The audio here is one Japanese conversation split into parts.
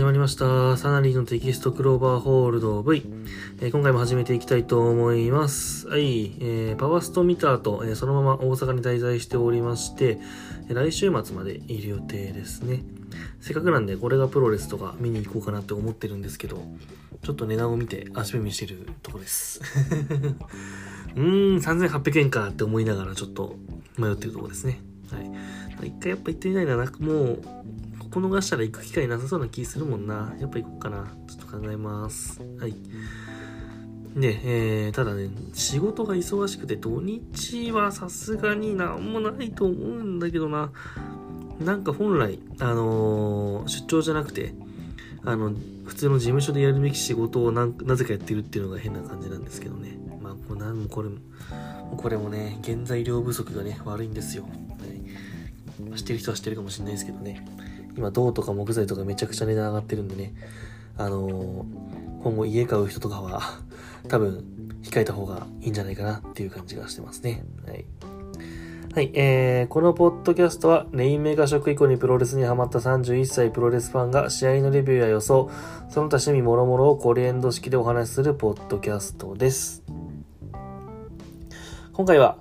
始まりました。サナリーのテキストクローバーホールド V。えー今回も始めていきたいと思います。はい。えーパワースト見た後、えーそのまま大阪に滞在しておりまして、え来週末までいる予定ですね。せっかくなんで、これがプロレスとか見に行こうかなって思ってるんですけど、ちょっと値段を見て足踏みしてるとこです。うーん、3800円かって思いながらちょっと迷ってるとこですね。はい。一回やっぱ行ってみたいな。なんかもう、ここ逃したら行く機会なさそうな気するもんな。やっぱ行こうかな。ちょっと考えます。はい。で、えー、ただね、仕事が忙しくて土日はさすがになんもないと思うんだけどな。なんか本来、あのー出張じゃなくて、あの、普通の事務所でやるべき仕事をななぜかやってるっていうのが変な感じなんですけどね。まあ、これなんもこれも、これもね、原材料不足がね、悪いんですよ。はい。知ってる人は知ってるかもしれないですけどね。今銅とか木材とかめちゃくちゃ値段上がってるんでね、あのー今後家買う人とかは多分控えた方がいいんじゃないかなっていう感じがしてますね。はい。はい、えー、このポッドキャストは、レインメーカー職以降にプロレスにハマった31歳プロレスファンが試合のレビューや予想、その他趣味諸々をコリエンド式でお話しするポッドキャストです。今回は、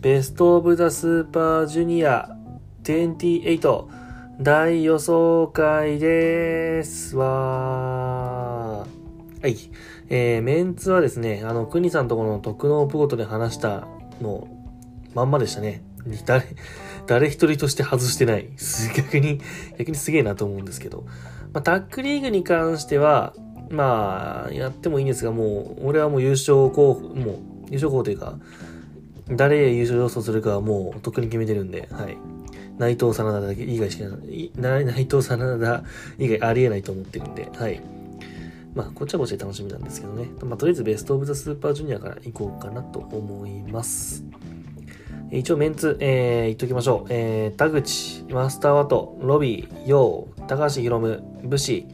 ベストオブザスーパージュニア28大予想会ですわ。はい。えー、メンツはですね、あの、クニさんとこの特納ポートで話したのまんまでしたね。誰、誰一人として外してない。逆に、逆にすげえなと思うんですけど。まあ、タックリーグに関しては、まあ、やってもいいんですが、もう、俺はもう優勝候補、もう、優勝候補というか、誰優勝予想するかはもうとっくに決めてるんで、はい。内藤真田だけ以外しかない、内藤真田以外ありえないと思ってるんで、はい。まあ、こっちはこっちで楽しみなんですけどね。まあ、とりあえずベストオブザスーパージュニアから行こうかなと思います。一応メンツ、えー、言っときましょう。えー、田口、マスターワト、ロビー、ヨウ、高橋宏夢、武士、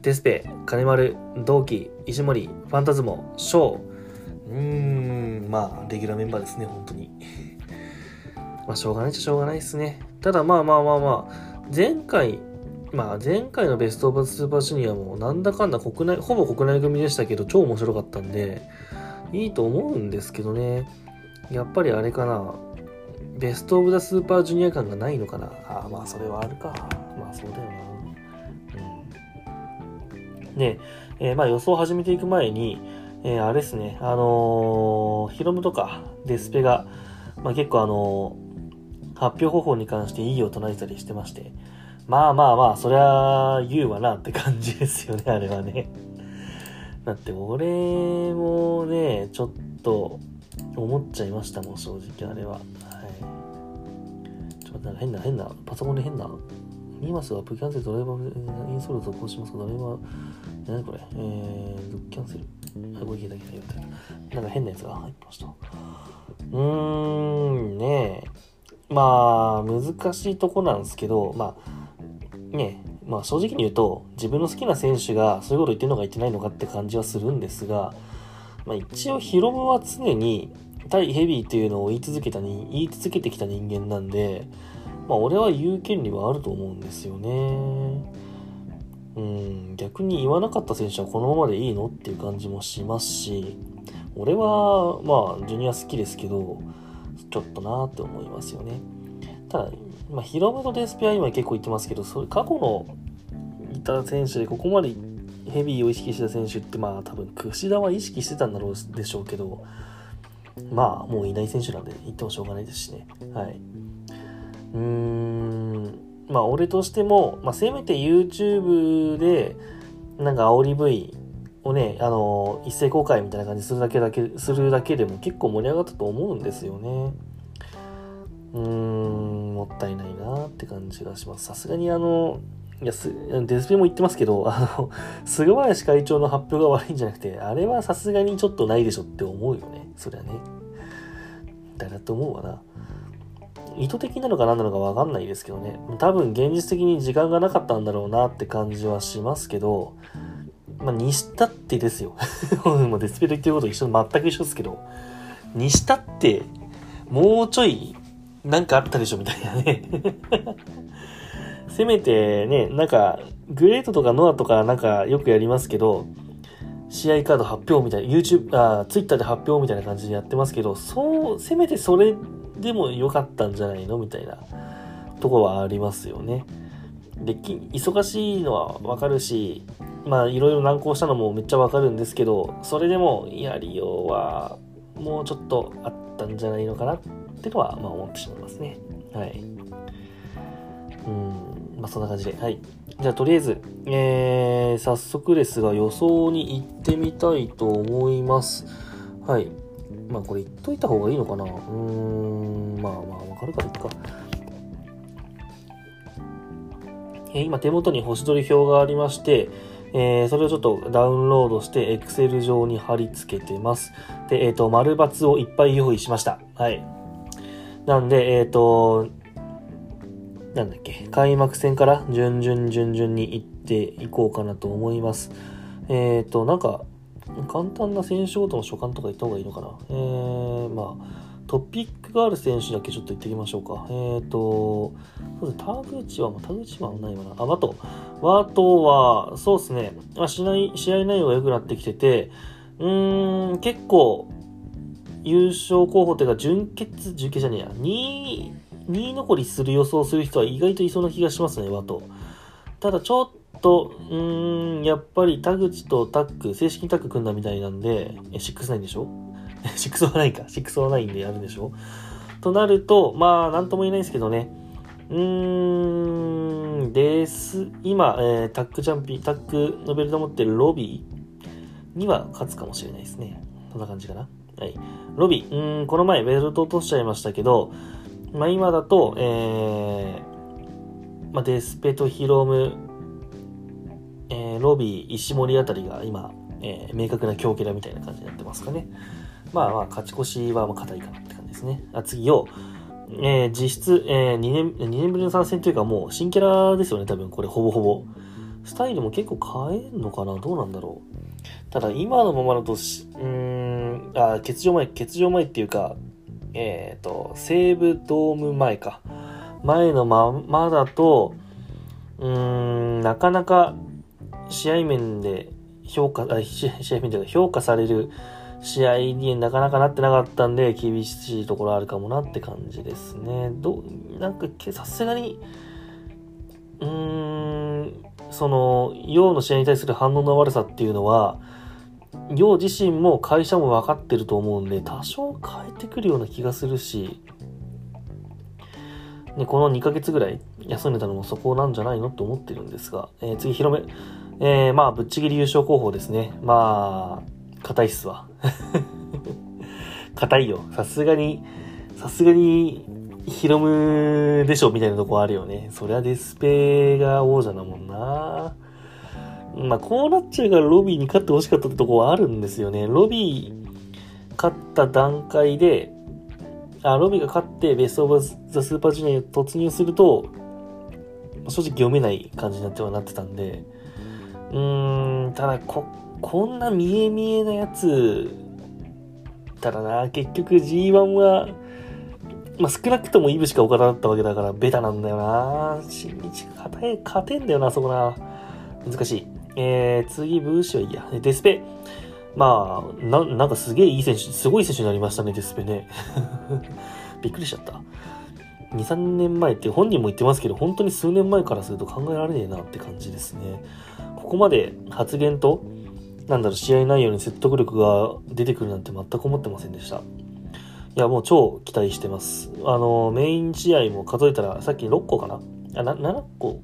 デスペ、金丸、同期、石森、ファンタズモ、ショー。うーん、まあ、レギュラーメンバーですね、本当に。まあ、しょうがないっちゃしょうがないですね。ただ、まあまあまあまあ、前回、まあ、前回のベストオブスーパージュニアも、なんだかんだ国内、ほぼ国内組でしたけど、超面白かったんで、いいと思うんですけどね。やっぱりあれかな。ベストオブザスーパージュニア感がないのかな。ああ、まあそれはあるか。まあそうだよな。うん。で、えーまあ予想を始めていく前に、えーあれですね、あのーヒロムとかデスペが、まあ結構あの発表方法に関して異議を唱えたりしてまして、まあまあまあ、そりゃ言うわなって感じですよね、あれはね。だって俺もね、ちょっと思っちゃいましたもん、正直あれは。はい。ちょっと待って、変な、変な、パソコンで変な。ミーマスはアップキャンセルドライバーインストール続行しますが、ドライバー、何これ？えー、キャンセル。はい、これ聞いたけど、言われたなんか変なやつが入ってました。うーん、ねえ。まあ、難しいとこなんですけど、まあ、ね、まあ正直に言うと、自分の好きな選手がそういうこと言ってるのか言ってないのかって感じはするんですが、まあ一応ヒロムは常に対ヘビーっていうのを言い続けたに、言い続けてきた人間なんで、まあ俺は言う権利はあると思うんですよね。うん、逆に言わなかった選手はこのままでいいのっていう感じもしますし、俺は、まあ、ジュニア好きですけど、ちょっとなーって思いますよね。ただ、まあ、ヒロムとデスペは今結構言ってますけど、それ過去のいた選手でここまでヘビーを意識した選手って、まあ多分、櫛田は意識してたんだろうでしょうけど、まあ、もういない選手なんで言ってもしょうがないですしね。はい。うーん、まあ、俺としても、まあ、せめて YouTube で、なんか煽り V をね、あの、一斉公開みたいな感じするだけだけ、するだけでも結構盛り上がったと思うんですよね。うーん、もったいないなって感じがします。さすがにあの、いや、すデスペも言ってますけど、あの、菅林会長の発表が悪いんじゃなくて、あれはさすがにちょっとないでしょって思うよね。そりゃね。誰だと思うわな。意図的なのか何なのかわかんないですけどね。多分現実的に時間がなかったんだろうなって感じはしますけど、まあ、にしたってですよ。もうデスペと言ってること一緒、全く一緒ですけど、にしたって、もうちょい、なんかあったでしょみたいなね。せめてね、なんか、グレートとかノアとかなんかよくやりますけど、試合カード発表みたいな、YouTube、あ、Twitter で発表みたいな感じでやってますけど、そう、せめてそれでも良かったんじゃないのみたいなとこはありますよね。で、忙しいのはわかるし、まあいろいろ難航したのもめっちゃわかるんですけど、それでもやりようはもうちょっとあったんじゃないのかなってのは、まあ思ってしまいますね。はい。うん、まあそんな感じで。はい。じゃあとりあえず、えー、早速ですが予想に行ってみたいと思います。はい。まあこれ言っといた方がいいのかなうーん、まあまあわかるからいっか。え、今手元に星取り表がありまして、えー、それをちょっとダウンロードして Excel 上に貼り付けてます。で、えっ、ー、と、丸抜をいっぱい用意しました。はい。なんで、えっ、ー、と、なんだっけ、開幕戦から順々順々に行っていこうかなと思います。えっ、と、なんか、簡単な選手ごとの所感とか言った方がいいのかな。えー、まあ、トピックがある選手だけちょっと言ってきましょうか。えっ、ー、と、まず田口は、田口はないわな。あ、あと、ワートは、そうですね、まあ、試合試合内容が良くなってきてて、うーん、結構、優勝候補っていうか、準決、準決じゃねえや、2位、2位残りする予想する人は意外といそうな気がしますね、ワト。ただちょっと、うーん、やっぱり田口とタック、正式にタック組んだみたいなんで、え、6-9でしょ？?6 はないか。6はないんでやるでしょ？となると、まあ、なんとも言えないですけどね。うーん、です。今、えー、タックチャンピ、タックのベルト持ってるロビーには勝つかもしれないですね。そんな感じかな。はい。ロビー、うん、この前ベルト落としちゃいましたけど、まあ、今だと、えー、まあ、デスペとヒロム、えー、ロビー、石森あたりが今、えー、明確な強キャラみたいな感じになってますかね。まあまあ、勝ち越しはまあ硬いかなって感じですね。あ次を、えー、実質、えー、2年、2年ぶりの参戦というかもう新キャラですよね、多分これほぼほぼ。スタイルも結構変えんのかな？どうなんだろう。ただ今のままだと、うーん、あ、欠場前、欠場前っていうか、えっ、ー、と、西武ドーム前か。前のままだと、うーん、なかなか試合面で評価、あ試合面で評価される試合になかなかなってなかったんで、厳しいところあるかもなって感じですね。ど、なんか、さすがに、うーん、その、陽の試合に対する反応の悪さっていうのは、陽自身も会社も分かってると思うんで、多少変えてくるような気がするし、ね、この2ヶ月ぐらい休んでたのもそこなんじゃないのと思ってるんですが、えー、次、広め。えー、まあ、ぶっちぎり優勝候補ですね。まあ、硬いっすわ。硬いよ。さすがに、さすがに、ヒロムでしょみたいなとこあるよね。そりゃデスペが王者だもんな。まあ、こうなっちゃうからロビーに勝ってほしかったってとこはあるんですよね。ロビー勝った段階で、あ、ロビーが勝ってベストオブザスーパージュニアに突入すると、正直読めない感じになってはなってたんで、うーん、ただ、こ、こんな見え見えなやつ、ただな、結局 G1 は、まあ、少なくともイブしか岡田だったわけだから、ベタなんだよな。新日勝て、勝てんだよな、そこな。難しい。えー、次、ブーシはいいや。デスペ。まあ、な、なんかすげえいい選手、すごい選手になりましたね、デスペね。びっくりしちゃった。2、3年前って本人も言ってますけど、本当に数年前からすると考えられねえなって感じですね。ここまで発言と、なんだろう、試合内容に説得力が出てくるなんて全く思ってませんでした。いや、もう超期待してます。あの、メイン試合も数えたら、さっき6個かな？あ、な、7個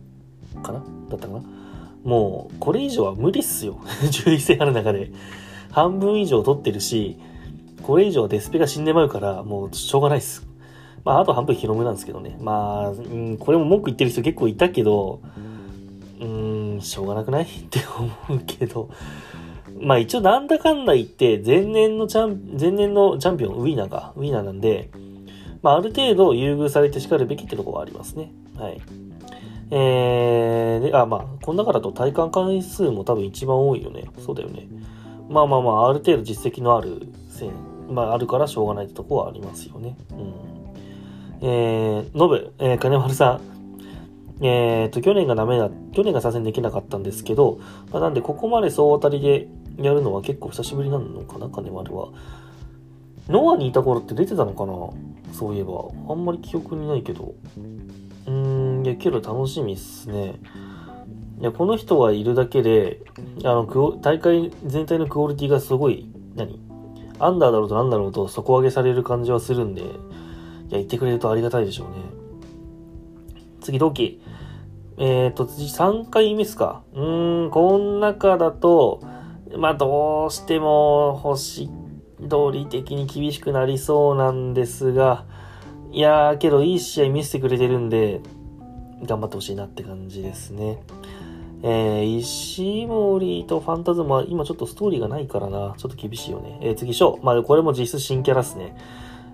かな？だったかな？もう、これ以上は無理っすよ。11戦ある中で。半分以上取ってるし、これ以上デスペが死んでまうから、もうしょうがないっす。まあ、あと半分広めなんですけどね。まあ、うん、これも文句言ってる人結構いたけど、うーん、しょうがなくない？って思うけど、まあ一応なんだかんだ言って、前年のチャン、前年のチャンピオン、ウィーナーか、ウィーナーなんで、まあある程度優遇されて叱るべきってとこはありますね。はい。えー、で、あ、まあ、この中だと体感回数も多分一番多いよね。そうだよね。まあまあまあ、ある程度実績のある線、まああるからしょうがないってとこはありますよね。うん。えー、ノブ、えー、金丸さん。えっ、と、去年がダメだ、去年が参戦できなかったんですけど、まあ、なんでここまで総当たりでやるのは結構久しぶりなのかな、金丸は。ノアにいた頃って出てたのかなそういえば。あんまり記憶にないけど。うーん、いや、けど楽しみっすね。いや、この人がいるだけで、あの、大会全体のクオリティがすごい、何？アンダーだろうとなんだろうと底上げされる感じはするんで、いや、言ってくれるとありがたいでしょうね。次、同期。えっ、ー、と、次3回目っすか。うーん、この中だと、まあ、どうしても星通り的に厳しくなりそうなんですが、いやー、けどいい試合見せてくれてるんで、頑張ってほしいなって感じですね。えー、石森とファンタズマ、今ちょっとストーリーがないからな。ちょっと厳しいよね。えー、次、ショー。まあ、これも実質新キャラっすね。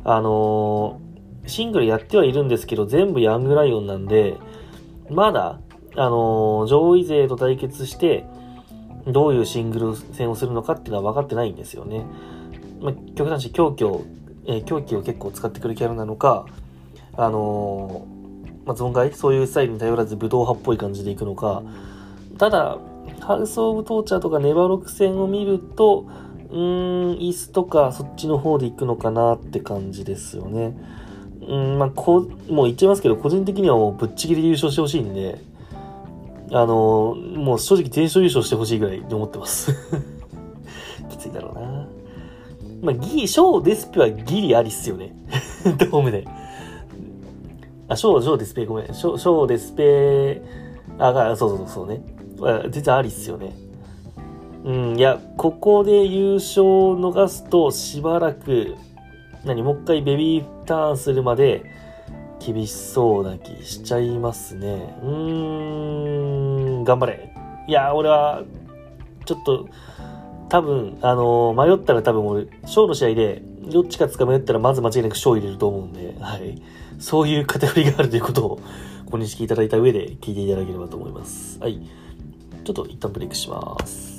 あのー、シングルやってはいるんですけど、全部ヤングライオンなんで、まだ、あのー、上位勢と対決して、どういうシングル戦をするのかっていうのは分かってないんですよね。まあ、極端に狂気を、えー、狂気を結構使ってくるキャラなのか、あのー、まあ、存外、そういうスタイルに頼らず武道派っぽい感じでいくのか、ただ、ハウス・オブ・トーチャーとかネバロク戦を見ると、うーん、イスとかそっちの方で行くのかなって感じですよね。うん、まあ、こう、もう言っちゃいますけど、個人的にはもうぶっちぎりで優勝してほしいんで、あのー、もう正直全勝優勝してほしいぐらいに思ってます。きついだろうな。まあ、ギリ、ショー・デスペはギリありっすよね。ドームで。あ、ショー、ショー・デスペ、ごめん。ショー、ショー・デスペ、あ、そうそうそうね。全然ありっすよね。うん、いや、ここで優勝を逃すとしばらく、何、もう一回ベビーターンするまで厳しそうな気しちゃいますね。うーん、頑張れ。いや、俺は、ちょっと、多分、あのー、迷ったら多分俺、ショーの試合で、どっちかつか迷ったらまず間違いなくショー入れると思うんで、はい。そういうカテゴリーがあるということをご認識いただいた上で聞いていただければと思います。はい。ちょっと一旦ブレイクします。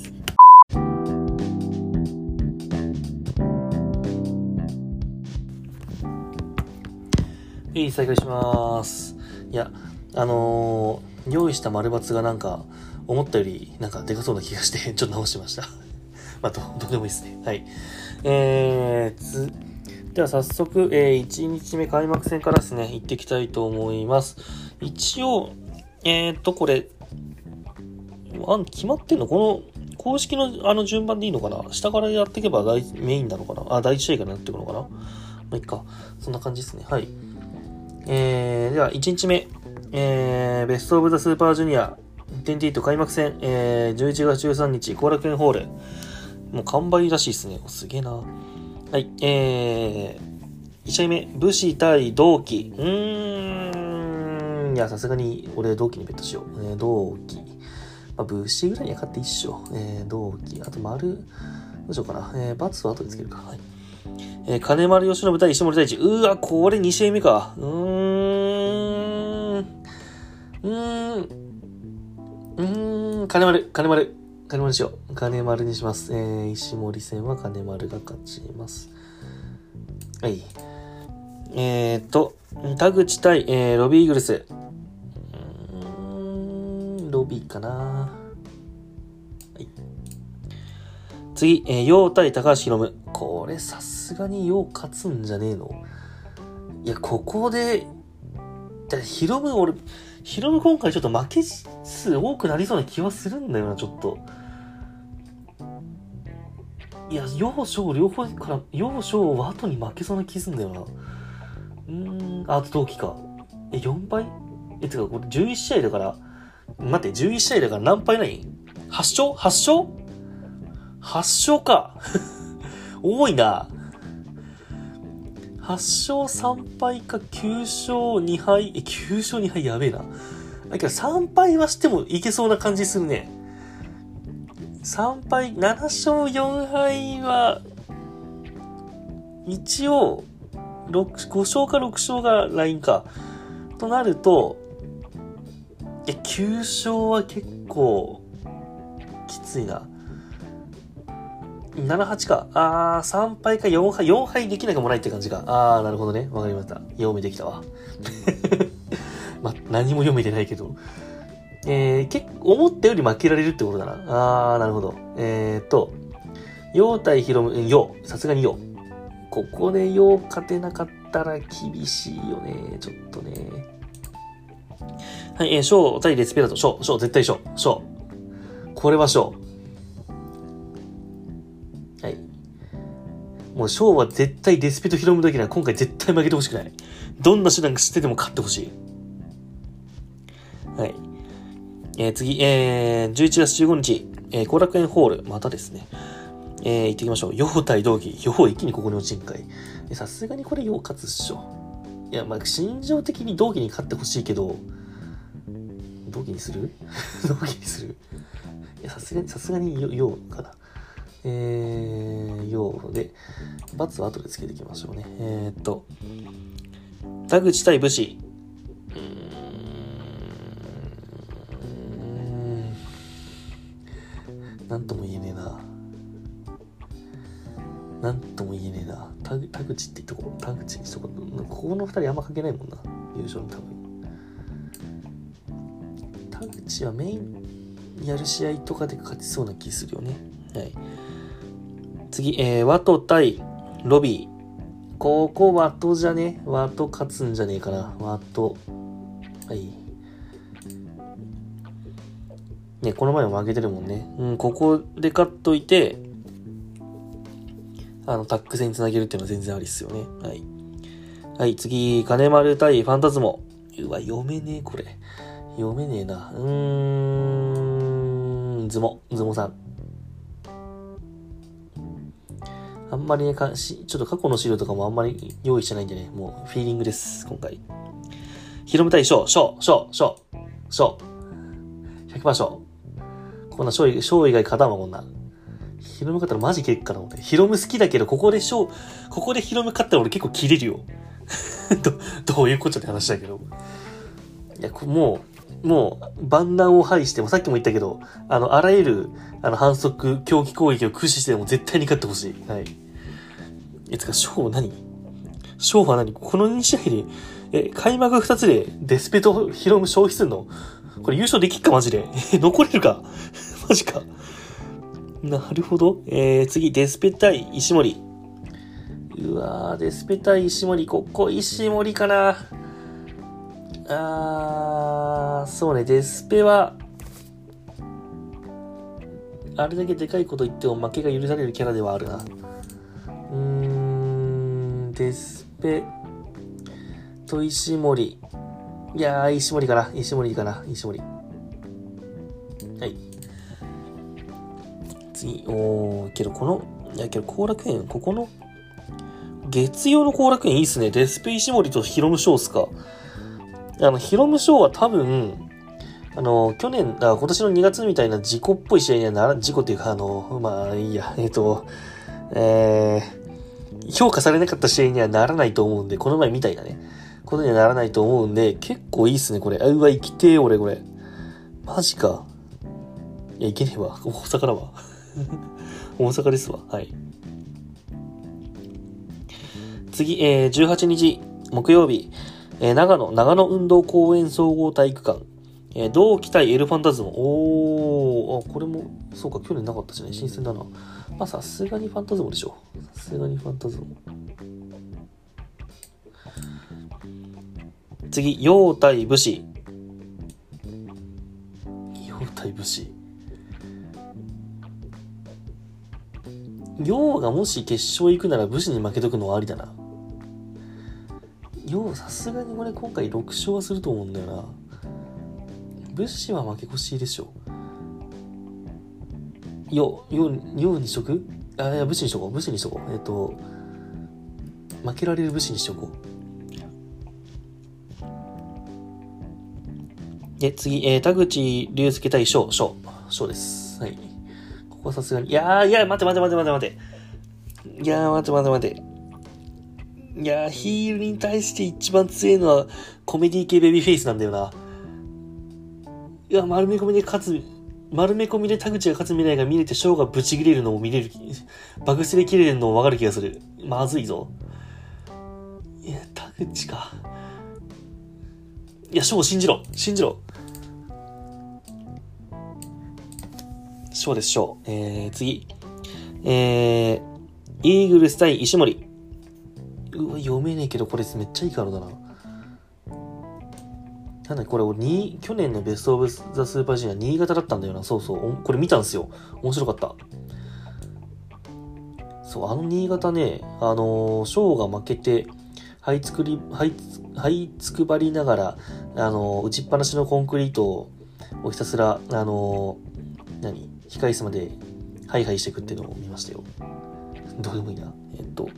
いい、再開します。いや、あのー、用意した丸抜がなんか、思ったよりなんかでかそうな気がして、ちょっと直しました。まあ、ど、どうでもいいですね。はい。えー、つ、では早速、えー、1日目開幕戦からですね、行っていきたいと思います。一応、えー、っと、これ、あ決まってんの？この、公式のあの順番でいいのかな？下からやっていけば大メインなのかな？あ、第一試合からなっていくのかな？まあ、いっか。そんな感じですね。はい。えー、では、1日目。えー、ベストオブザスーパージュニア、10-8開幕戦、えー、11月13日、後楽園ホール。もう完売らしいですね。すげえな。はい、えー、1試合目、武士対同期。うーん、いや、さすがに俺同期にベットしよう。えー、同期。まあ、武士ぐらいには勝って一緒。えー、同期。あと丸、どうしようかな。えー、バツは後でつけるか。はい。えー、金丸義信対石森大地。うわ、これ2試合目か。うーん。うーん。うーん。金丸、金丸。金丸にしよう。金丸にします。えー、石森戦は金丸が勝ちます。はい。えー、っと、田口対、えー、ロビーイーグルス。うーんロビーかな次、えー、陽対高橋宏夢。これさすがに陽勝つんじゃねえの？いや、ここで、だヒロム、俺、ヒロム今回ちょっと負け数多くなりそうな気はするんだよな、ちょっと。いや、要章両方から、要章は後に負けそうな気すんだよな。うん、あと同期か。え、4倍え、てか、これ11試合だから、待って、11試合だから何敗ない ?8 勝 ?8 勝？?8 勝か。多いな。8勝3敗か9勝2敗。え、9勝2敗やべえな。だけど3敗はしてもいけそうな感じするね。3敗、7勝4敗は、一応、6、5勝か6勝がラインか。となると、え、9勝は結構、きついな。7、8か。あー、3敗か4敗、4敗できなくもないって感じか。あー、なるほどね。わかりました。4目できたわ。ま、7、何も読めてないけど。えー、結構、思ったより負けられるってことだな。あー、なるほど。えーと、陽対ヒロム、陽。さすがに陽。ここで陽勝てなかったら厳しいよね。ちょっとね。はい、えー、翔対レスペラト。翔、翔、絶対翔。翔。これは翔。もう翔は絶対デスペとヒロムだけは今回絶対負けてほしくない。どんな手段が知ってても勝ってほしい。はい。えー、次、えー、11月15日、えー、後楽園ホール、またですね。えー、行ってきましょう。陽対同期。陽一気にここに落ちんかい。さすがにこれ陽勝つっしょ。いや、まあ、心情的に同期に勝ってほしいけど、同期にする？同期にする？いや、さすがに、さすがに陽かな。えー、陽で、罰は後でつけていきましょうね。えー、っと、田口対武士。なんとも言えねえな。なんとも言えねえな。田田口ってとこ。田口にしとこう。ここの二人あんま関係ないもんな。優勝の多分。田口はメインやる試合とかで勝ちそうな気するよね。はい。次、えー、ワト対ロビー。ここワトじゃね？ワト勝つんじゃねえかな。ワト。はい。ね、この前も負けてるもんね。うん、ここで勝っといて、あの、タック戦につなげるっていうのは全然ありっすよね。はい。はい、次、金丸対ファンタズモ。うわ、読めねえ、これ。読めねえな。うーん、ズモ、ズモさん。あんまりね、かし、ちょっと過去の資料とかもあんまり用意してないんでね、もうフィーリングです、今回。ヒロム対ショー、ショー、ショー、ショー、ショー。100%ショー。こんな、ショー、ショー以外勝たんわ、こんな。ヒロム勝ったらマジ結果なので。ヒロム好きだけど、ここでショー、ここでヒロム勝ったら俺結構切れるよ。ど、どういうことって話だけど。いや、もう、もう、万難を排しても、さっきも言ったけど、あの、あらゆる、あの、反則、競技攻撃を駆使しても絶対に勝ってほしい。はい。いつか、ショー何？ショーは何？この2試合で、え、開幕2つでデスペとヒロム消費するの？これ優勝できっかマジで。え、残れるか？マジか。なるほど。えー、次、デスペ対石森。うわー、デスペ対石森。ここ、石森かな。あー、そうね、デスペは、あれだけでかいこと言っても負けが許されるキャラではあるな。うーん、デスペと石森。いやー、石森かな。石森かな。石森。はい。次、おー、けどこの、いやけど後楽園、ここの、月曜の後楽園いいっすね。デスペ石森とヒロムショーっすか。あの、ヒロムショーは多分、あの、去年、あ今年の2月みたいな事故っぽい試合にはなら、事故っていうか、あの、まあ、いいや、えっ、と、えー、評価されなかった試合にはならないと思うんで、この前みたいなね。ことにはならないと思うんで、結構いいっすね、これ。うわ、生きてえ、俺、これ。マジか。いや、いけねえわ。大阪だわ。大阪ですわ。はい。次、えー、18日、木曜日、えー、長野、長野運動公園総合体育館。えー、同期対エルファンタズム。おー、あ、これも、そうか、去年なかったしね、新鮮だな。まあ、さすがにファンタズムでしょ。さすがにファンタズム。次、陽対武士。陽対武士。陽がもし決勝行くなら武士に負けとくのはありだな。陽、さすがにこれ今回6勝はすると思うんだよな。武士は負け越しでしょ。陽、陽、陽にしとく？あ、いや、武士にしとこう。武士にしとこう。えっと、負けられる武士にしとこう。で、次、えー、田口竜介対翔、翔、翔です。はい。ここはさすがに、いやー、いや、待て待て待て待て待て。いやー、待て待て待て。いやー、ヒールに対して一番強いのはコメディ系ベビーフェイスなんだよな。いや、丸め込みで勝つ、丸め込みで田口が勝つ未来が見れて、翔がブチ切れるのも見れる、爆スレ切れるのもわかる気がする。まずいぞ。いや、田口か。いや、翔信じろ信じろ翔です、翔。えー、次。えー、イーグルス対石森。うわ、読めねえけど、これめっちゃいいカードだな。なんだこれ、俺、に、去年のベストオブザスーパージュニア、新潟だったんだよな。そうそう。これ見たんですよ。面白かった。そう、あの新潟ね、あのー、ショーが負けて、這いつくり、這いつ、這いつくばりながら、あのー、打ちっぱなしのコンクリートをひたすら、あのー、何控室までハイハイしていくっていうのを見ましたよ。どうでもいいな。えっと、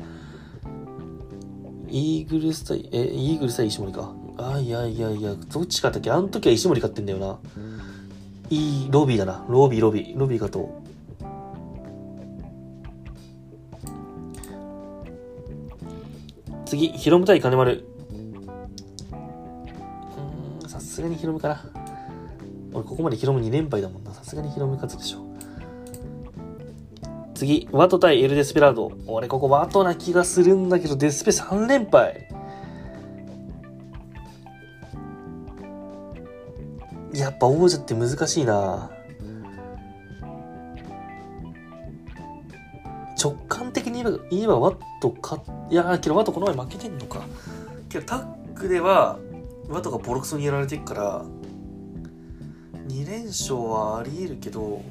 イーグルス対、え、イーグルス対石森か。あ、いやいやいや、どっちかったっけ？あの時は石森勝ってんだよな。いい、ロビーだな。ロビー、ロビー。ロビーかと。次、ヒロム対金丸。うん、さすがにヒロムかな。俺、ここまでヒロム2連敗だもんな。さすがにヒロム勝つでしょ。次、ワト対エル・デスペラード。俺、ここワトな気がするんだけど、デスペ3連敗。ぱ王者って難しいな直感的に言えばワットか、いやけどワットこの前負けてんのか。けどタックでは、ワットがボロクソにやられてるから、2連勝はあり得るけど、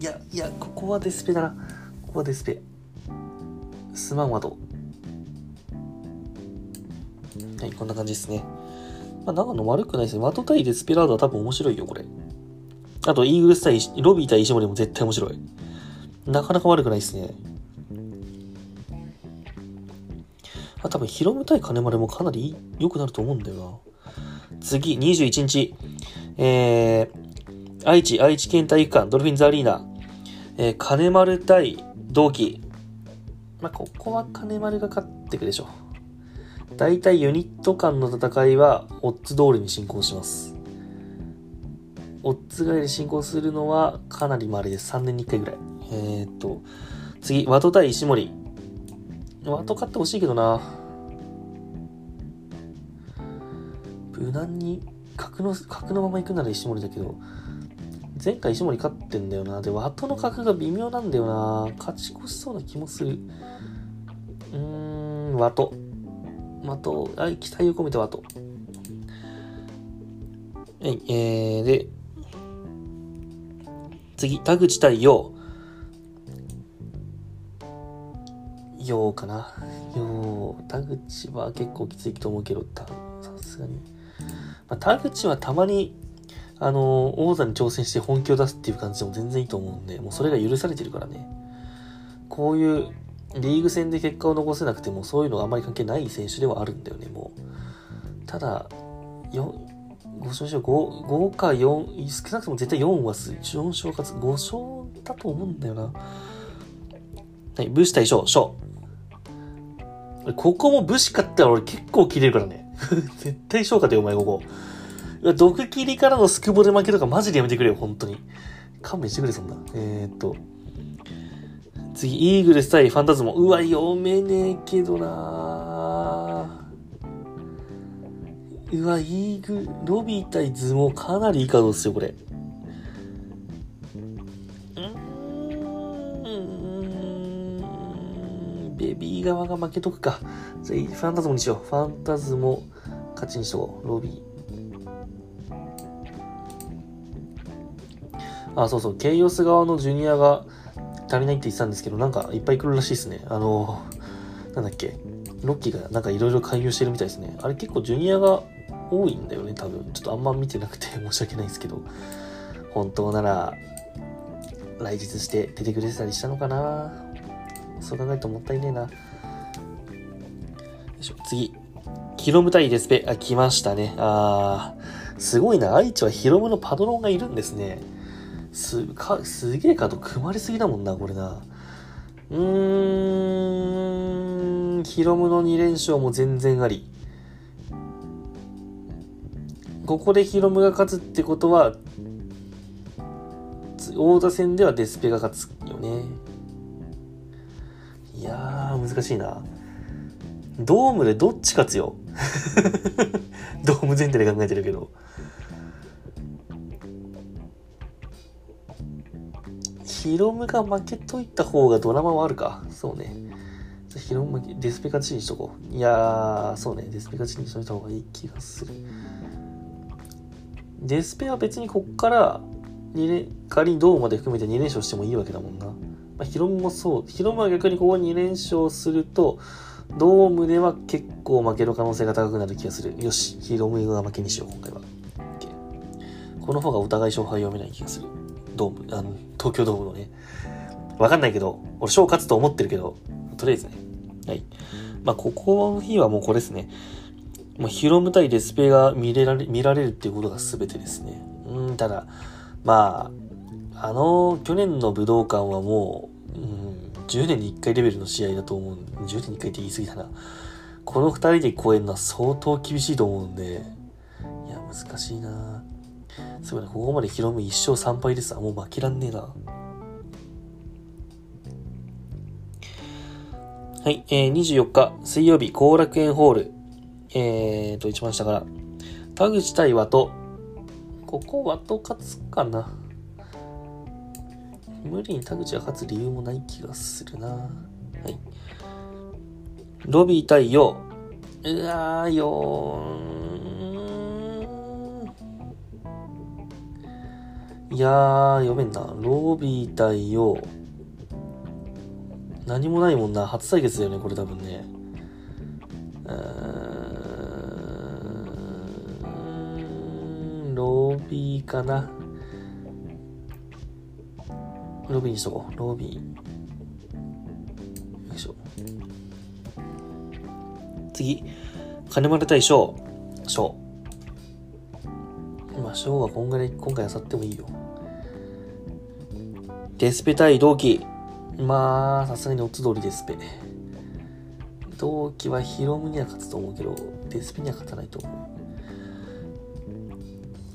いや、いや、ここはデスペだな。ここはデスペ。すまんワット。はい、こんな感じですね。まあ、長野悪くないですね。ワト対デスペラードは多分面白いよ、これ。あと、イーグルス対、ロビー対石森も絶対面白い。なかなか悪くないですね。あ、多分、ヒロム対金丸もかなり良くなると思うんだよな。次、21日。えー、愛知、愛知県体育館、ドルフィンズアリーナ。えー、金丸対同期。まあ、ここは金丸が勝ってくでしょう。大体ユニット間の戦いは、オッズ通りに進行します。オッズ外で進行するのはかなり稀です。3年に1回ぐらい。えー、っと、次、ワト対石森。ワト勝ってほしいけどな。無難に、角の、角のまま行くなら石森だけど、前回石森勝ってんだよな。で、ワトの角が微妙なんだよな。勝ち越しそうな気もする。うーん、ワト。ワト、はい、期待を込めてワト。はい、えー、で、次、田口対陽。陽かな？陽。田口は結構きついと思うけど、さすがに。まあ、田口はたまに、あの、王座に挑戦して本気を出すっていう感じでも全然いいと思うんで、もうそれが許されてるからね。こういうリーグ戦で結果を残せなくても、そういうのがあまり関係ない選手ではあるんだよね、もう。ただ、5勝勝5、5か4、少なくとも絶対4は、4勝勝つ、5勝だと思うんだよな。はい、武士対将、将。ここも武士勝ったら俺結構切れるからね。絶対将勝てよ、お前ここ。毒切りからのスクボで負けとかマジでやめてくれよ、本当に。勘弁してくれ、そんな。えー、っと。次、イーグルス対ファンタズモ。うわ、読めねえけどなうわ、イーグル、ロビー対ズモかなりいいカードですよ、これ。ベビー側が負けとくか。じゃあ、ファンタズモにしよう。ファンタズモ、勝ちにしとこう。ロビー。あ、そうそう。ケイオス側のジュニアが足りないって言ってたんですけど、なんかいっぱい来るらしいですね。あの、なんだっけ。ロッキーがなんかいろいろ勧誘してるみたいですね。あれ結構ジュニアが多いんだよね、多分。ちょっとあんま見てなくて 申し訳ないんですけど。本当なら、来日して出てくれてたりしたのかなそう考えるともったいねえな。よいしょ、次。ヒロム対デスペ。あ、来ましたね。あー、すごいな。愛知はヒロムのパドロンがいるんですね。す、か、すげえカード組まれすぎだもんな、これな。うーん、ヒロムの2連勝も全然あり。ここでヒロムが勝つってことは、大田戦ではデスペが勝つよね。いやー、難しいな。ドームでどっち勝つよ ドーム前提で考えてるけど。ヒロムが負けといた方がドラマはあるか。そうね。ヒロム負け、デスペ勝ちにしとこう。いやー、そうね。デスペ勝ちにしといた方がいい気がする。デスペは別にこっから2連、仮にドームまで含めて2連勝してもいいわけだもんな。まあ、ヒロムもそう。ヒロムは逆にここ2連勝すると、ドームでは結構負ける可能性が高くなる気がする。よし、ヒロムが負けにしよう、今回は。この方がお互い勝敗読めない気がする。ドーム、あの、東京ドームのね。わかんないけど、俺勝勝つと思ってるけど、とりあえずね。はい。まあ、ここの日はもうこれですね。もうヒロム対デスペが見れられ、見られるっていうことが全てですね。うん、ただ、まあ、あの、去年の武道館はもう、うん、10年に1回レベルの試合だと思う。10年に1回って言い過ぎだな。この2人で超えるのは相当厳しいと思うんで、いや、難しいなそうね、ここまでヒロム1勝3敗ですもう負けらんねえな。はい、えー、24日、水曜日、後楽園ホール。えーと、一番下から。田口対和と、ここ和と勝つかな。無理に田口が勝つ理由もない気がするな。はい。ロビー対ヨウ。うわー、ヨー。いやー、読めんな。ロービー対ヨウ。何もないもんな。初対決だよね、これ多分ね。うーん、ロビーかな。ロビーにしとこう。ロービー。よいしょ。次。金丸対翔。翔。まあ、翔はこんぐらい今回あさってもいいよ。デスペ対同期。まあ、さすがにオッズ通りデスペ。同期はヒロムには勝つと思うけど、デスペには勝たないと思う。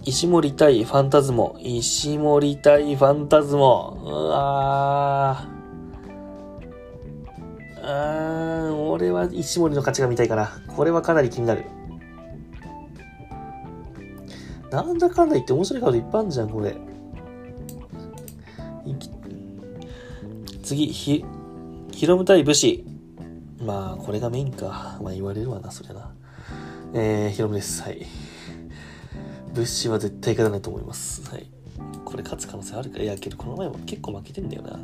石森対ファンタズモ。石森対ファンタズモ。うわー。うーん、俺は石森の勝ちが見たいかな。これはかなり気になる。なんだかんだ言って面白いカードいっぱいあるじゃん、これ。次、ひ、ヒロム対武士。まあ、これがメインか。まあ言われるわな、そりゃな。えー、ヒロムです。はい。物資は絶対勝たないと思います。はい。これ勝つ可能性あるかいや、けどこの前も結構負けてんだよな。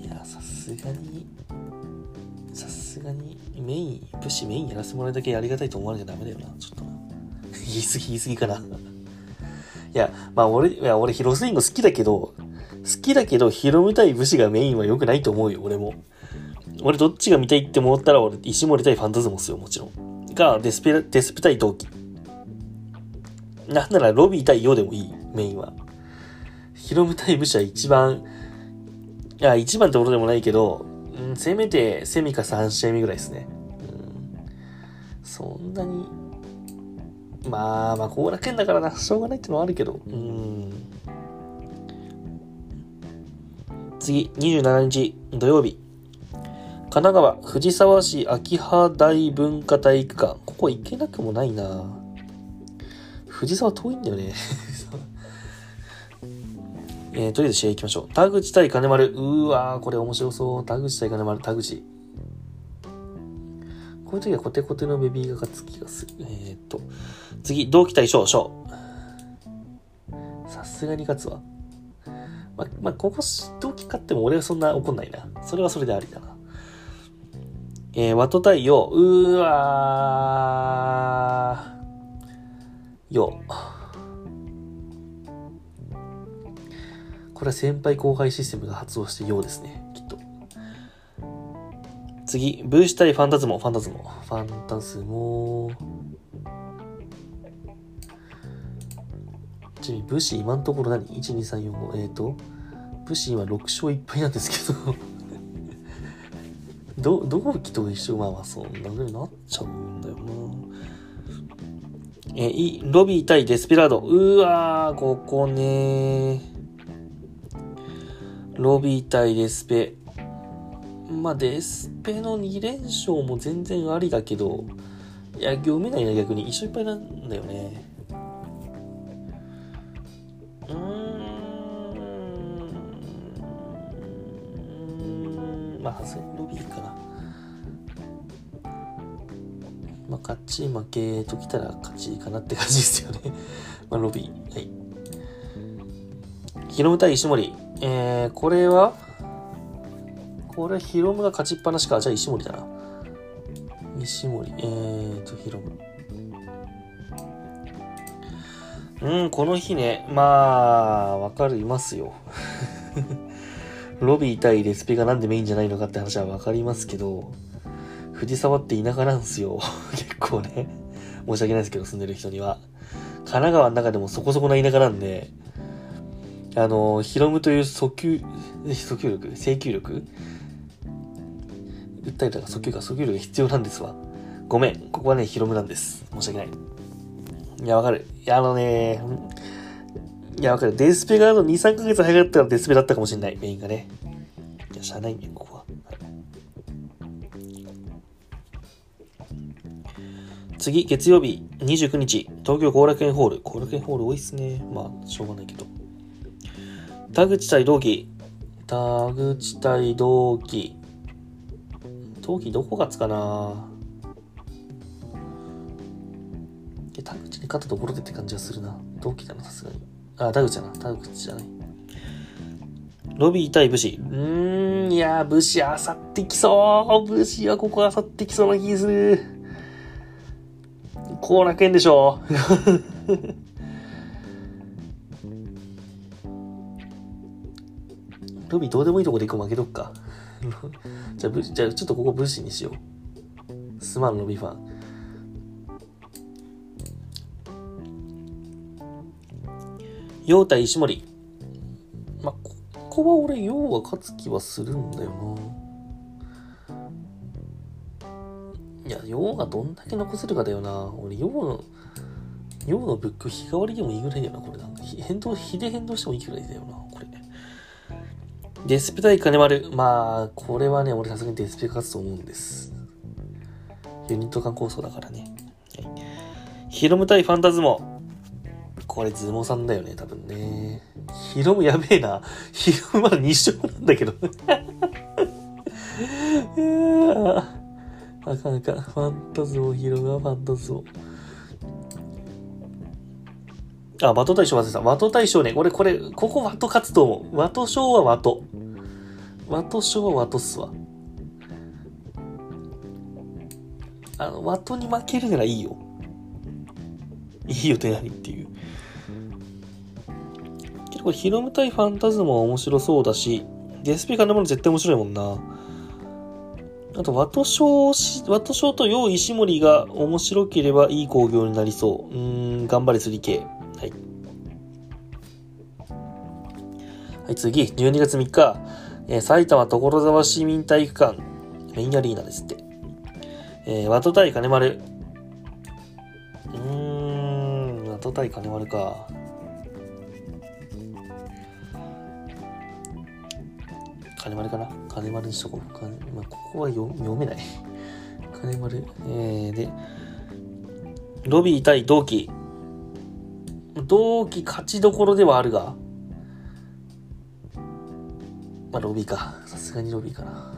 いや、さすがに、すがに、メイン、武士メインやらせてもらうだけありがたいと思わなきゃダメだよな。ちょっと。言い過ぎ言い過ぎかな。いや、まあ俺、いや、俺ヒロスイング好きだけど、好きだけど、ヒロム対武士がメインは良くないと思うよ、俺も。俺どっちが見たいって思ったら、俺、石森対ファンタズモっすよ、もちろん。がデスペ、デスペ対同期。なんならロビー対ヨでもいい、メインは。ヒロム対武者一番、いや、一番ってことでもないけど、せめてセミか3試合目ぐらいですね。うん、そんなに、まあまあ、後楽園だからな、しょうがないってのはあるけど、うん。次、27日土曜日。神奈川藤沢市秋葉大文化体育館。ここ行けなくもないな藤沢遠いんだよねえー、とりあえず試合行きましょう。田口対金丸。うーわー、これ面白そう。田口対金丸、田口。こういう時はコテコテのベビーが勝つ気がする。えー、っと。次、同期対翔、翔。さすがに勝つわ。ま、まあ、ここ、同期勝っても俺はそんな怒んないな。それはそれでありだな。えー、ワト対ヨウ。うーわー。ヨこれは先輩後輩システムが発動してヨウですね。きっと。次、ブーシュ対ファンタズモ。ファンタズモ。ファンタズモ。ちなみに、武士今のところ何 ?1、2、3、4、5。えっ、ー、と、武士今6勝1敗なんですけど ど、同期と一緒？まあまあそんな風になっちゃうんだよな。えい、ロビー対デスペラード。うわー、ここねロビー対デスペ。まあ、デスペの2連勝も全然ありだけど、いや、読めないな、逆に。一緒いっぱいなんだよね。うーん。まあ、さすがにロビーかな。まあ、勝ち負けときたら勝ちかなって感じですよね。まあ、ロビー。はい。ヒロム対石森。えー、これはこれ、ヒロムが勝ちっぱなしか。じゃあ石森だな。石森。えーと、ヒロム。うん、この日ね、まあ、わかりますよ。ロビー対レスピがなんでメインじゃないのかって話はわかりますけど、藤沢って田舎なんすよ。結構ね。申し訳ないですけど、住んでる人には。神奈川の中でもそこそこな田舎なんで、あの、ヒロムという訴求、訴求力請求力？訴えたら訴求か、訴求力が必要なんですわ。ごめん。ここはね、ヒロムなんです。申し訳ない。いや、わかる。いや、あのね、いや、わかる。デスペがあの2、3ヶ月早かったらデスペだったかもしれない。メインがね。いや、しゃあないね、ここは。次、月曜日、29日、東京後楽園ホール。後楽園ホール多いっすね。まあ、しょうがないけど。田口対同期。田口対同期。同期どこ勝つかな田口に勝ったところでって感じがするな。同期だな、さすがに。あ、田口だな。田口じゃない。ロビー対武士。うーん、いや武士あさってきそう。武士はここあさってきそうな気する。後楽園でしょロビーどうでもいいとこで行く負けとくか。じゃあ、じゃあちょっとここ武士にしよう。すまん、ロビーファン。陽対石森。まあ、ここは俺、陽が勝つ気はするんだよな。いや、用がどんだけ残せるかだよな。俺、用の、用のブック日替わりでもいいぐらいだよな、これなんか。変動、日で変動してもいいぐらいだよな。デスペ対金丸。まあ、これはね、俺さすがにデスペ勝つと思うんです。ユニット間構想だからね。はい、ヒロム対ファンタズモ。これズモさんだよね、多分ね。ヒロムやべえな。ヒロムまだ2勝なんだけど。あかんあかん。ファンタズモ、ヒロム広がファンタズム。あ、ワト大賞忘れた。ワト大賞ね。俺これ、ここワト勝つと思う。ワト賞はワト。ワト賞はワトっすわ。あの、ワトに負けるならいいよ。いいよって何っていう。けどこれ、ヒロム対ファンタズムは面白そうだし、デスピカのもの絶対面白いもんな。あと、ワト賞、ワト賞とヨウ石森が面白ければいい工業になりそう。うーん、頑張れ 3K。はい。次、12月3日、えー、埼玉所沢市民体育館、メインアリーナですって。えー、ワト対金丸。うーん、ワト対金丸か。金丸かな？金丸にしとこう。まあ、ここは読めない。金丸。えー、で、ロビー対同期。同期勝ちどころではあるが、まあ、ロビーか。さすがにロビーかな。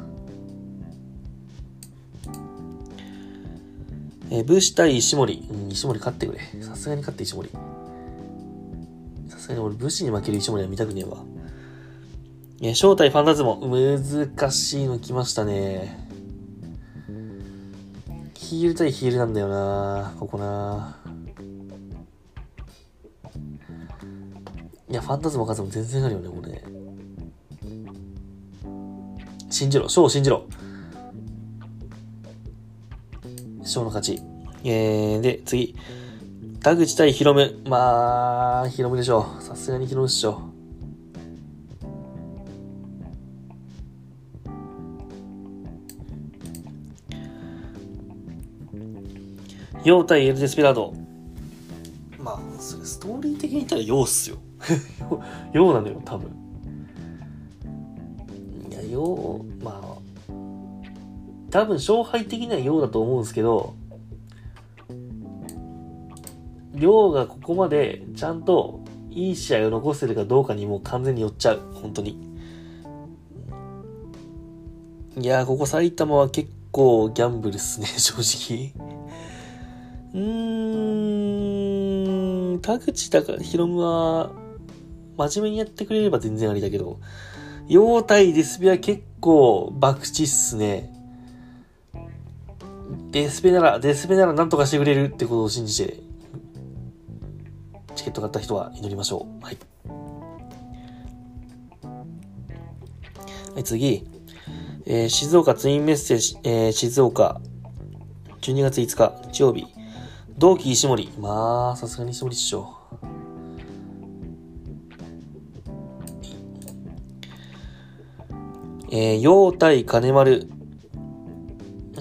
えー、武士対石森。うん、石森勝ってくれ。さすがに勝って石森。さすがに俺武士に負ける石森は見たくねえわ。え正体ファンタズモ。難しいの来ましたね。ヒール対ヒールなんだよなここないや、ファンタズモ数も全然あるよね、これ。信じろ、ショーを信じろ。ショーの勝ち。えー、で、次。田口対ヒロム。まあ、ヒロムでしょう。さすがにヒロムでしょ。ヨウ対エル・デスペラード。まあ、それストーリー的に言ったらヨウっすよ。ヨウなのよ、多分。いや、ヨウ、まあ、多分勝敗的には陽だと思うんですけど、陽がここまでちゃんといい試合を残せるかどうかにもう完全に寄っちゃう。本当に。いや、ここ埼玉は結構ギャンブルっすね、正直。うーん、田口だから、ヒロムは、真面目にやってくれれば全然ありだけど、陽対デスペは結構爆地っすね。デスペなら、デスペなら何とかしてくれるってことを信じて、チケット買った人は祈りましょう。はい。はい、次。えー、静岡ツインメッセージ、えー、静岡、12月5日、日曜日。同期石森。まあ、さすがに石森っしえー、陽対金丸。うー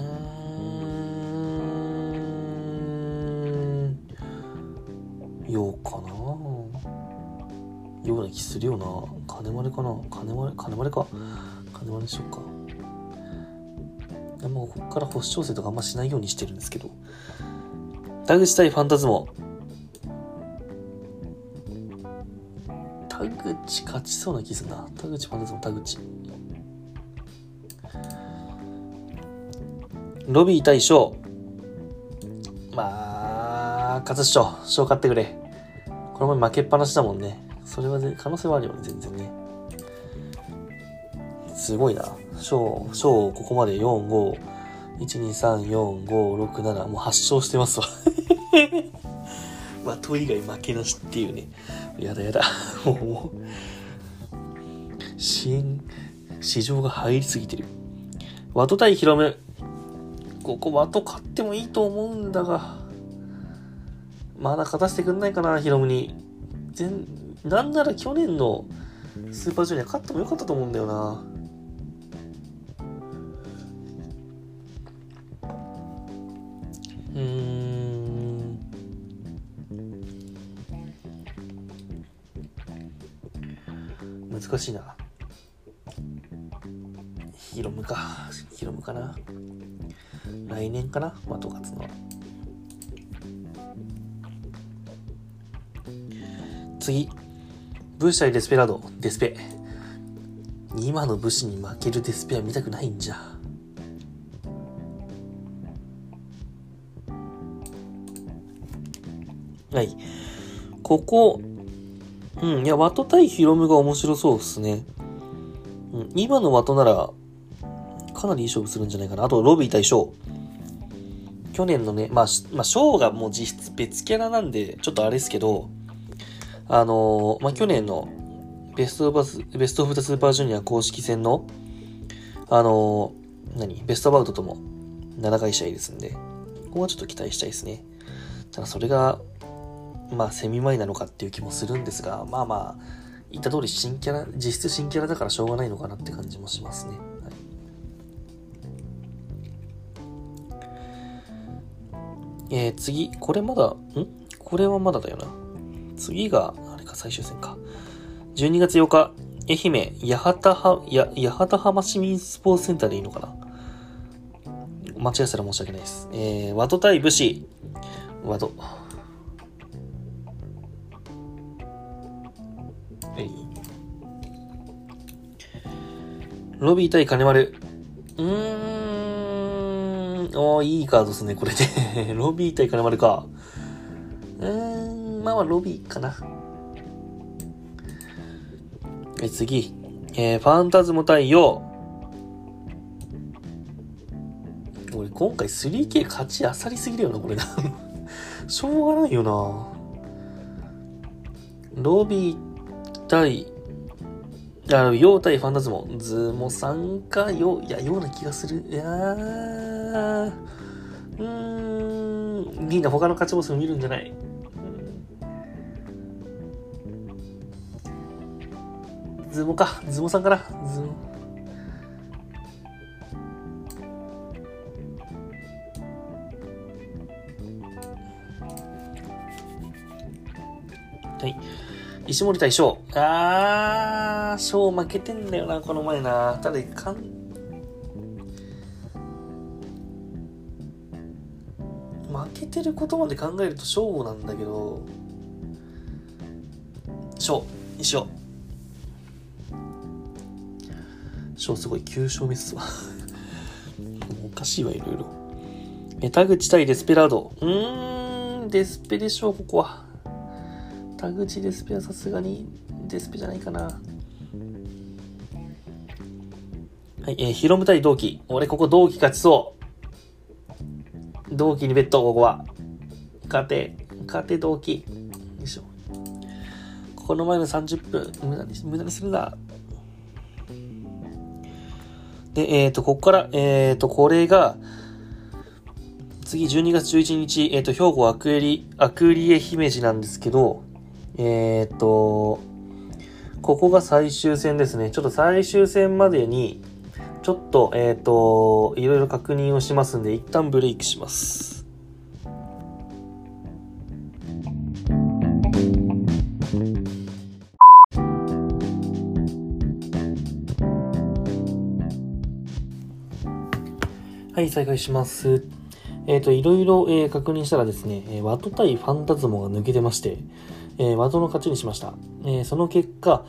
ん。陽かな陽な気するよな。金丸かな金丸、金丸か。金丸でしょうか。もうここから星調整とかあんましないようにしてるんですけど。田口対ファンタズモ。田口勝ちそうな気するな。田口ファンタズモ、田口。ロビー対翔。まあ、勝つっしょ。翔勝ってくれ。この前負けっぱなしだもんね。それは可能性はあるよね、全然ね。すごいな。翔、翔、ここまで4、5、1、2、3、4、5、6、7、もう8勝してますわ。的以外負けなしっていうね。やだやだ。もう、支援、市場が入りすぎてる。ワト対ヒロム。ここワト勝ってもいいと思うんだが。まだ勝たせてくんないかな、ヒロムに。全、なんなら去年のスーパージュニア勝ってもよかったと思うんだよな。うーん。難しいな。ヒロムか。ヒロムかな。来年かな？的勝つのは。次。ブッシャイデスペラード。デスペ。今の武士に負けるデスペは見たくないんじゃ。はい。ここ、うん、いや、ワト対ヒロムが面白そうですね。うん、今のワトなら、かなりいい勝負するんじゃないかな。あと、ロビー対ショー。去年のね、まあ、まあ、ショーがもう実質別キャラなんで、ちょっとあれですけど、あのー、まあ、去年のベストオブス、ベストオブザスーパージュニア公式戦の、あのー、何？ベストバウトとも7回試合ですんで、ここはちょっと期待したいですね。ただそれが、まあ、セミ前なのかっていう気もするんですが、まあまあ、言った通り新キャラ、実質新キャラだからしょうがないのかなって感じもしますね。えー、次、これまだ、ん？これはまだだよな。次が、あれか、最終戦か。12月8日、愛媛、八幡は、や、八幡浜市民スポーツセンターでいいのかな？間違えたら申し訳ないです。えー、ワト対武士。ワト。ロビー対金丸。うーん。おー、いいカードですね、これで ロビー対金丸か。うーん、まあまあ、ロビーかな。はい、次。えー、ファンタズム対ヨー。俺、今回 3K 勝ちあさりすぎるよな、これな しょうがないよな。ロビー対あの、ヨウ対ファンタズモ。ズモさんか、よ、いや、ような気がする。いやー、うーん、みんな他の勝ちボスを見るんじゃない。ズモか、ズモさんかな、ズモ。はい。石森対翔。あー、翔負けてんだよな、この前な。ただ、いかん、負けてることまで考えると翔なんだけど、翔、にしよう。翔すごい9勝目っすわ。おかしいわ、いろいろ。え、田口対デスペラード。うーん、デスペでしょう、ここは。田口デスペはさすがにデスペじゃないかな。はい、えー、ヒロム対同期。俺ここ同期勝ちそう。同期にベット、ここは。勝て、勝て同期。よいしょ。この前の30分、無駄に、無駄にするな。で、えっ、ー、と、ここから、えっ、ー、と、これが、次12月11日、えっ、ー、と、兵庫アクエリ、アクリエ姫路なんですけど、えっ、と、ここが最終戦ですね。ちょっと最終戦までに、ちょっと、えっ、と、いろいろ確認をしますんで、一旦ブレイクします。はい、再開します。えっ、ー、と、いろいろ、えー、確認したらですね、えー、ワト対ファンタズモが抜けてまして、えー、ワトの勝ちにしました。えー、その結果、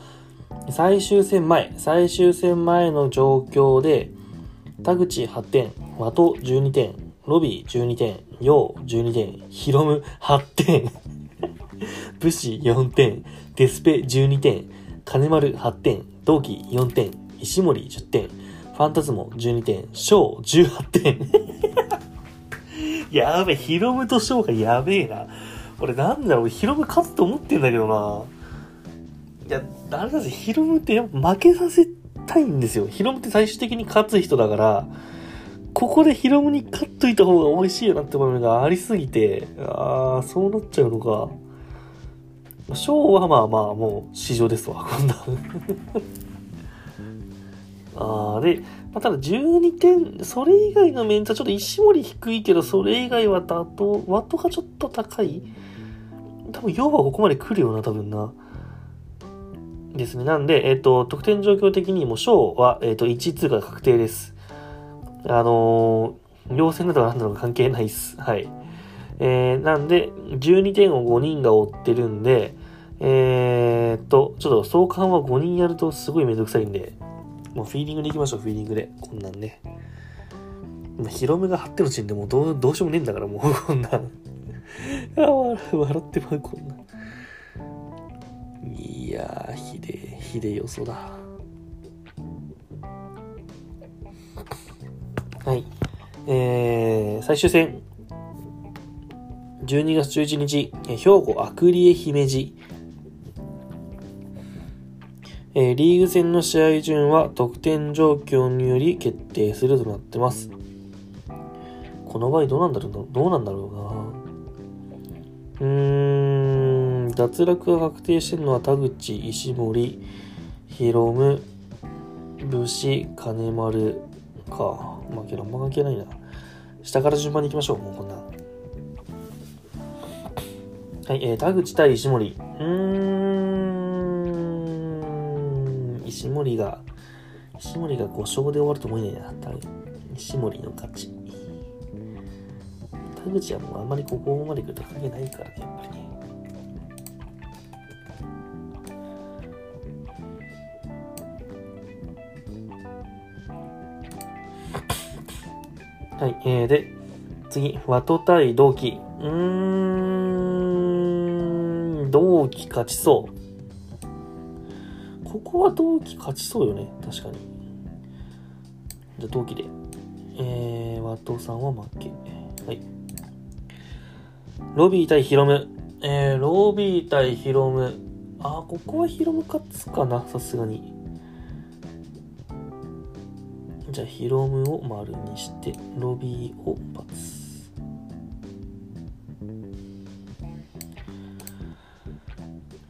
最終戦前、最終戦前の状況で、田口8点、ワト12点、ロビー12点、ヨウ12点、ヒロム8点、武士4点、デスペ12点、金丸8点、同期4点、石森10点、ファンタズモ12点、ショー18点。やべえ、ヒロムとショーがやべえな。俺なんだろう、ヒロム勝つと思ってんだけどな。いや、あれだぜ、ヒロムってやっぱ負けさせたいんですよ。ヒロムって最終的に勝つ人だから、ここでヒロムに勝っといた方が美味しいよなってものがありすぎて、ああ、そうなっちゃうのか。ショーはまあまあもう市場ですわ、こんな。ああ、で、まあ、ただ12点、それ以外のメンツはちょっと石森低いけど、それ以外はだと、ワットがちょっと高い多分、要はここまで来るよな、多分な。ですね。なんで、えっ、ー、と、得点状況的にも、小は、えっ、ー、と、1位通過確定です。あのー、両戦などは何なのか関係ないっす。はい。えー、なんで、12点を5人が追ってるんで、えー、っと、ちょっと相関は5人やるとすごいめんどくさいんで、もうフィーリングでいきましょう、フィーリングで。こんなんね。ヒロムが張ってのチームでもうどうどうしようもねえんだから、もうこんなん。あ笑笑ってまう、こんな。いやー、ひでえ、ひでえ予想だ。はい。えー、最終戦。12月11日、兵庫アクリエ姫路えー、リーグ戦の試合順は得点状況により決定するとなってます。この場合どうなんだろうどうなんだろうな？うーん、脱落が確定してるのは田口、石森、ヒロム、武士、金丸か。まあけどあんま関係ないな。下から順番に行きましょう、もうこんな。はい、えー、田口対石森。うーん。森が、石森が5勝で終わると思えないな。石森の勝ち。田口はもうあんまりここまで来ると関係ないからね、やっぱりね。はい、えー、で、次、ワト対同期。うーん、同期勝ちそう。ここは同期勝ちそうよね。確かに。じゃあ同期で。えー、ワトさんは負け。はい。ロビー対ヒロム。えー、ロビー対ヒロム。あここはヒロム勝つかな、さすがに。じゃあ、ヒロムを丸にして、ロビーを×。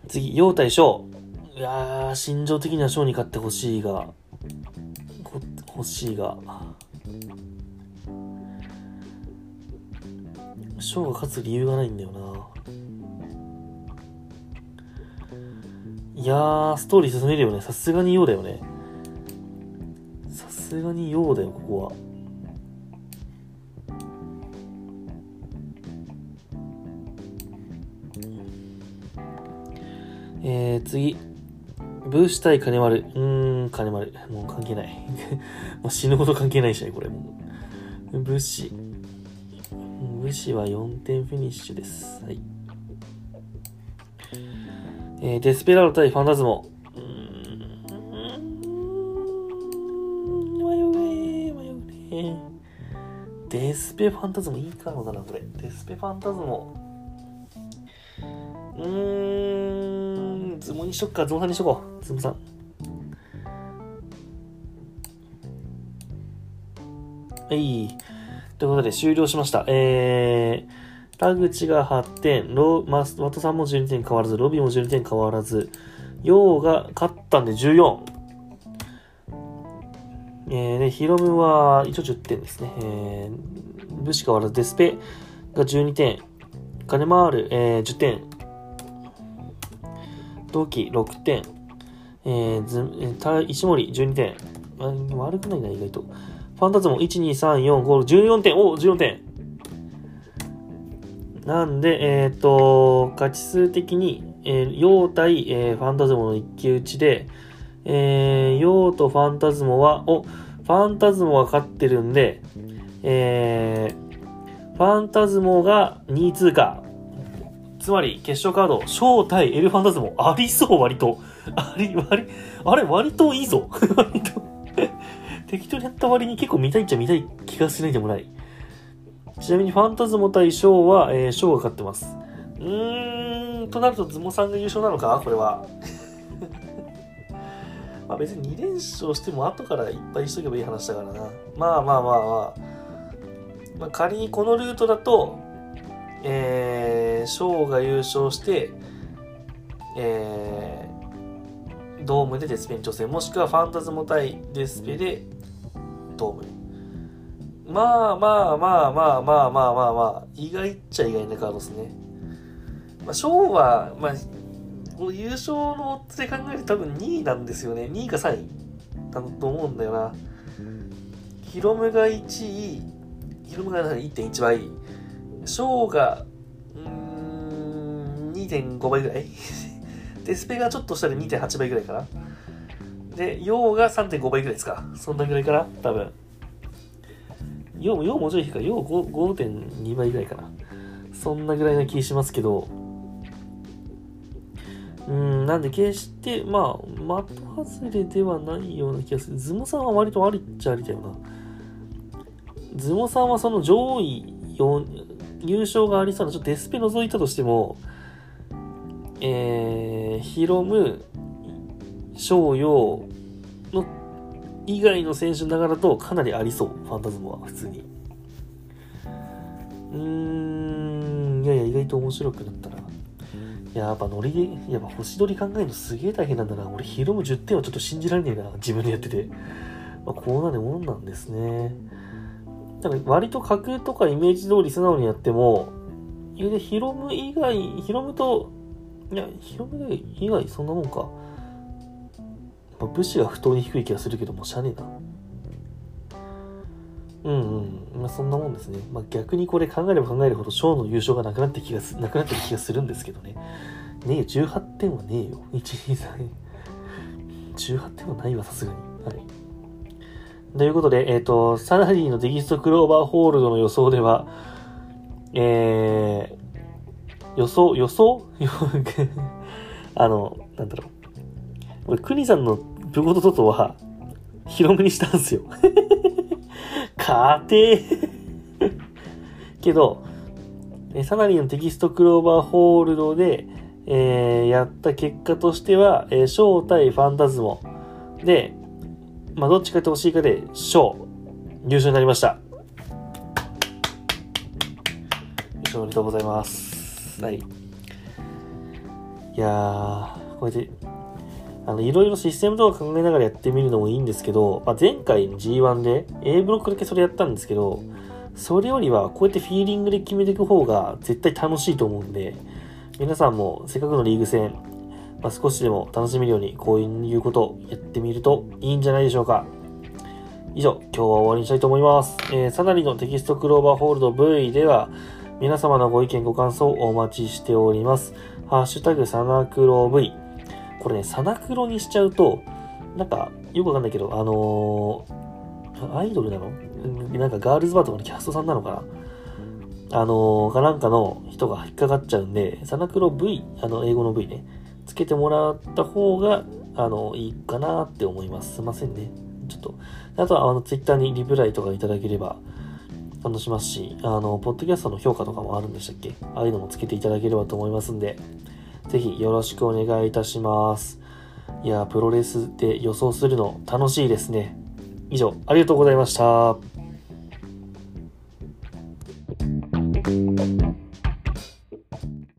次、陽対翔。いやー、心情的には賞に勝ってほしいが、欲しいが、賞が勝つ理由がないんだよな。いやー、ストーリー進めるよね。さすがにようだよね。さすがにようだよ、ここは。えー、次。武士対金丸。うーん、金丸。もう関係ない。もう死ぬほど関係ないしね、これもう。武士。武士は4点フィニッシュです。はい。えー、デスペラード対ファンタズモ。うーん、迷うね迷うねデスペファンタズモいいかもだな、これ。デスペファンタズモ。うーん、ズモにしとくか、ズモさんにしとこう。ズモさん。はい。ということで終了しました。えー、田口が8点、ロマスマトさんも12点変わらず、ロビーも12点変わらず、ヨウが勝ったんで14。えー、で、ヒロムは一応10点ですね。えー、武士変わらず、デスペが12点、金回る、えー、10点、同期6点、えー、ず、えー、石森12点、悪くないな、意外と。ファンタズム1、2、3、4、5、14点。お !14 点。なんで、えっ、ー、と、勝ち数的に、えー、ヨウ対、えー、ファンタズモの一騎打ちで、えー、ヨウとファンタズモは、お、ファンタズモが勝ってるんで、えー、ファンタズモが2位通過。つまり、決勝カード、ショウ対エルファンタズモ、ありそう、割と。あり、割、あれ、割といいぞ。適当にやった割に結構見たいっちゃ見たい気がしないでもない。ちなみにファンタズモ対ショーは、えー、ショーが勝ってます。うーん、となるとズモさんが優勝なのかこれは。まあ別に2連勝しても後からいっぱいしとけばいい話だからな。まあまあまあまあ。まあ、仮にこのルートだと、えー、ショーが優勝して、えー、ドームでデスペン挑戦、もしくはファンタズモ対デスペでトーム。まあまあまあまあまあまあまあまあ、意外っちゃ意外なカードですね。まあ、ショーは、まあ、優勝のオッズで考えると多分2位なんですよね。2位か3位だと思うんだよな。ヒロムが1位、ヒロムが1.1倍。ショーが、うーん、2.5倍ぐらい？デスペがちょっとしたら2.8倍ぐらいかな？で、陽が3.5倍ぐらいですか？そんなぐらいかな？多分。陽も、陽もうちょい低いか。陽5.2倍ぐらいかな？そんなぐらいな気しますけど、うん、なんで決して、まあ、的外れではないような気がする。ズモさんは割とありっちゃありだよな。ズモさんはその上位4優勝がありそうな、ちょっとデスペ除いたとしても、えー、ヒロム、商用の以外の選手ながらとかなりありそう、ファンタズムは、普通に。うーん、いやいや、意外と面白くなったな。いや、やっぱノリで、やっぱ星取り考えるのすげえ大変なんだな。俺、ヒロム10点はちょっと信じられねえな、自分でやってて。まあ、こうなるもんなんですね。だか割と架空とかイメージ通り素直にやっても、いやで、ヒロム以外、ヒロムと、いや、ヒロム以外そんなもんか。まあ、武士が不当に低い気がするけどもう、しゃねえな。うんうん。まあ、そんなもんですね。まあ、逆にこれ考えれば考えるほど、賞の優勝がなくなって気がす、なくなってる気がするんですけどね。ねえ、18点はねえよ。1、2、3。18点はないわ、さすがに。ということで、えっ、ー、と、サラリーのテキストクローバーホールドの予想では、えー、予想、予想？あの、なんだろう。俺、クニさんのブゴトトトは、ヒロムにしたんですよ。家庭けど、サナリーのテキストクローバーホールドで、えー、やった結果としては、えー、ショー対ファンタズモ。で、まあ、どっちかって欲しいかで、ショー、入賞になりました。おめでとうございます。はい。いやー、これで、あの、いろいろシステムとか考えながらやってみるのもいいんですけど、まあ、前回の G1 で A ブロックだけそれやったんですけど、それよりはこうやってフィーリングで決めていく方が絶対楽しいと思うんで、皆さんもせっかくのリーグ戦、まあ、少しでも楽しめるようにこういうことをやってみるといいんじゃないでしょうか。以上、今日は終わりにしたいと思います。えー、サナリのテキストクローバーホールド V では、皆様のご意見ご感想をお待ちしております。ハッシュタグサナクロ V。これね、サナクロにしちゃうと、なんか、よくわかんないけど、あのー、アイドルなの？なんかガールズバーとかのキャストさんなのかな？あのー、かなんかの人が引っかかっちゃうんで、サナクロ V、あの、英語の V ね、けてもらった方が、あの、いいかなって思います。すいませんね。ちょっと。あとは、あの、twitter にリプライとかいただければ、感動しますし、あの、ポッドキャストの評価とかもあるんでしたっけ？ああいうのもつけていただければと思いますんで、ぜひよろしくお願いいたします。いや、プロレスで予想するの楽しいですね。以上、ありがとうございました。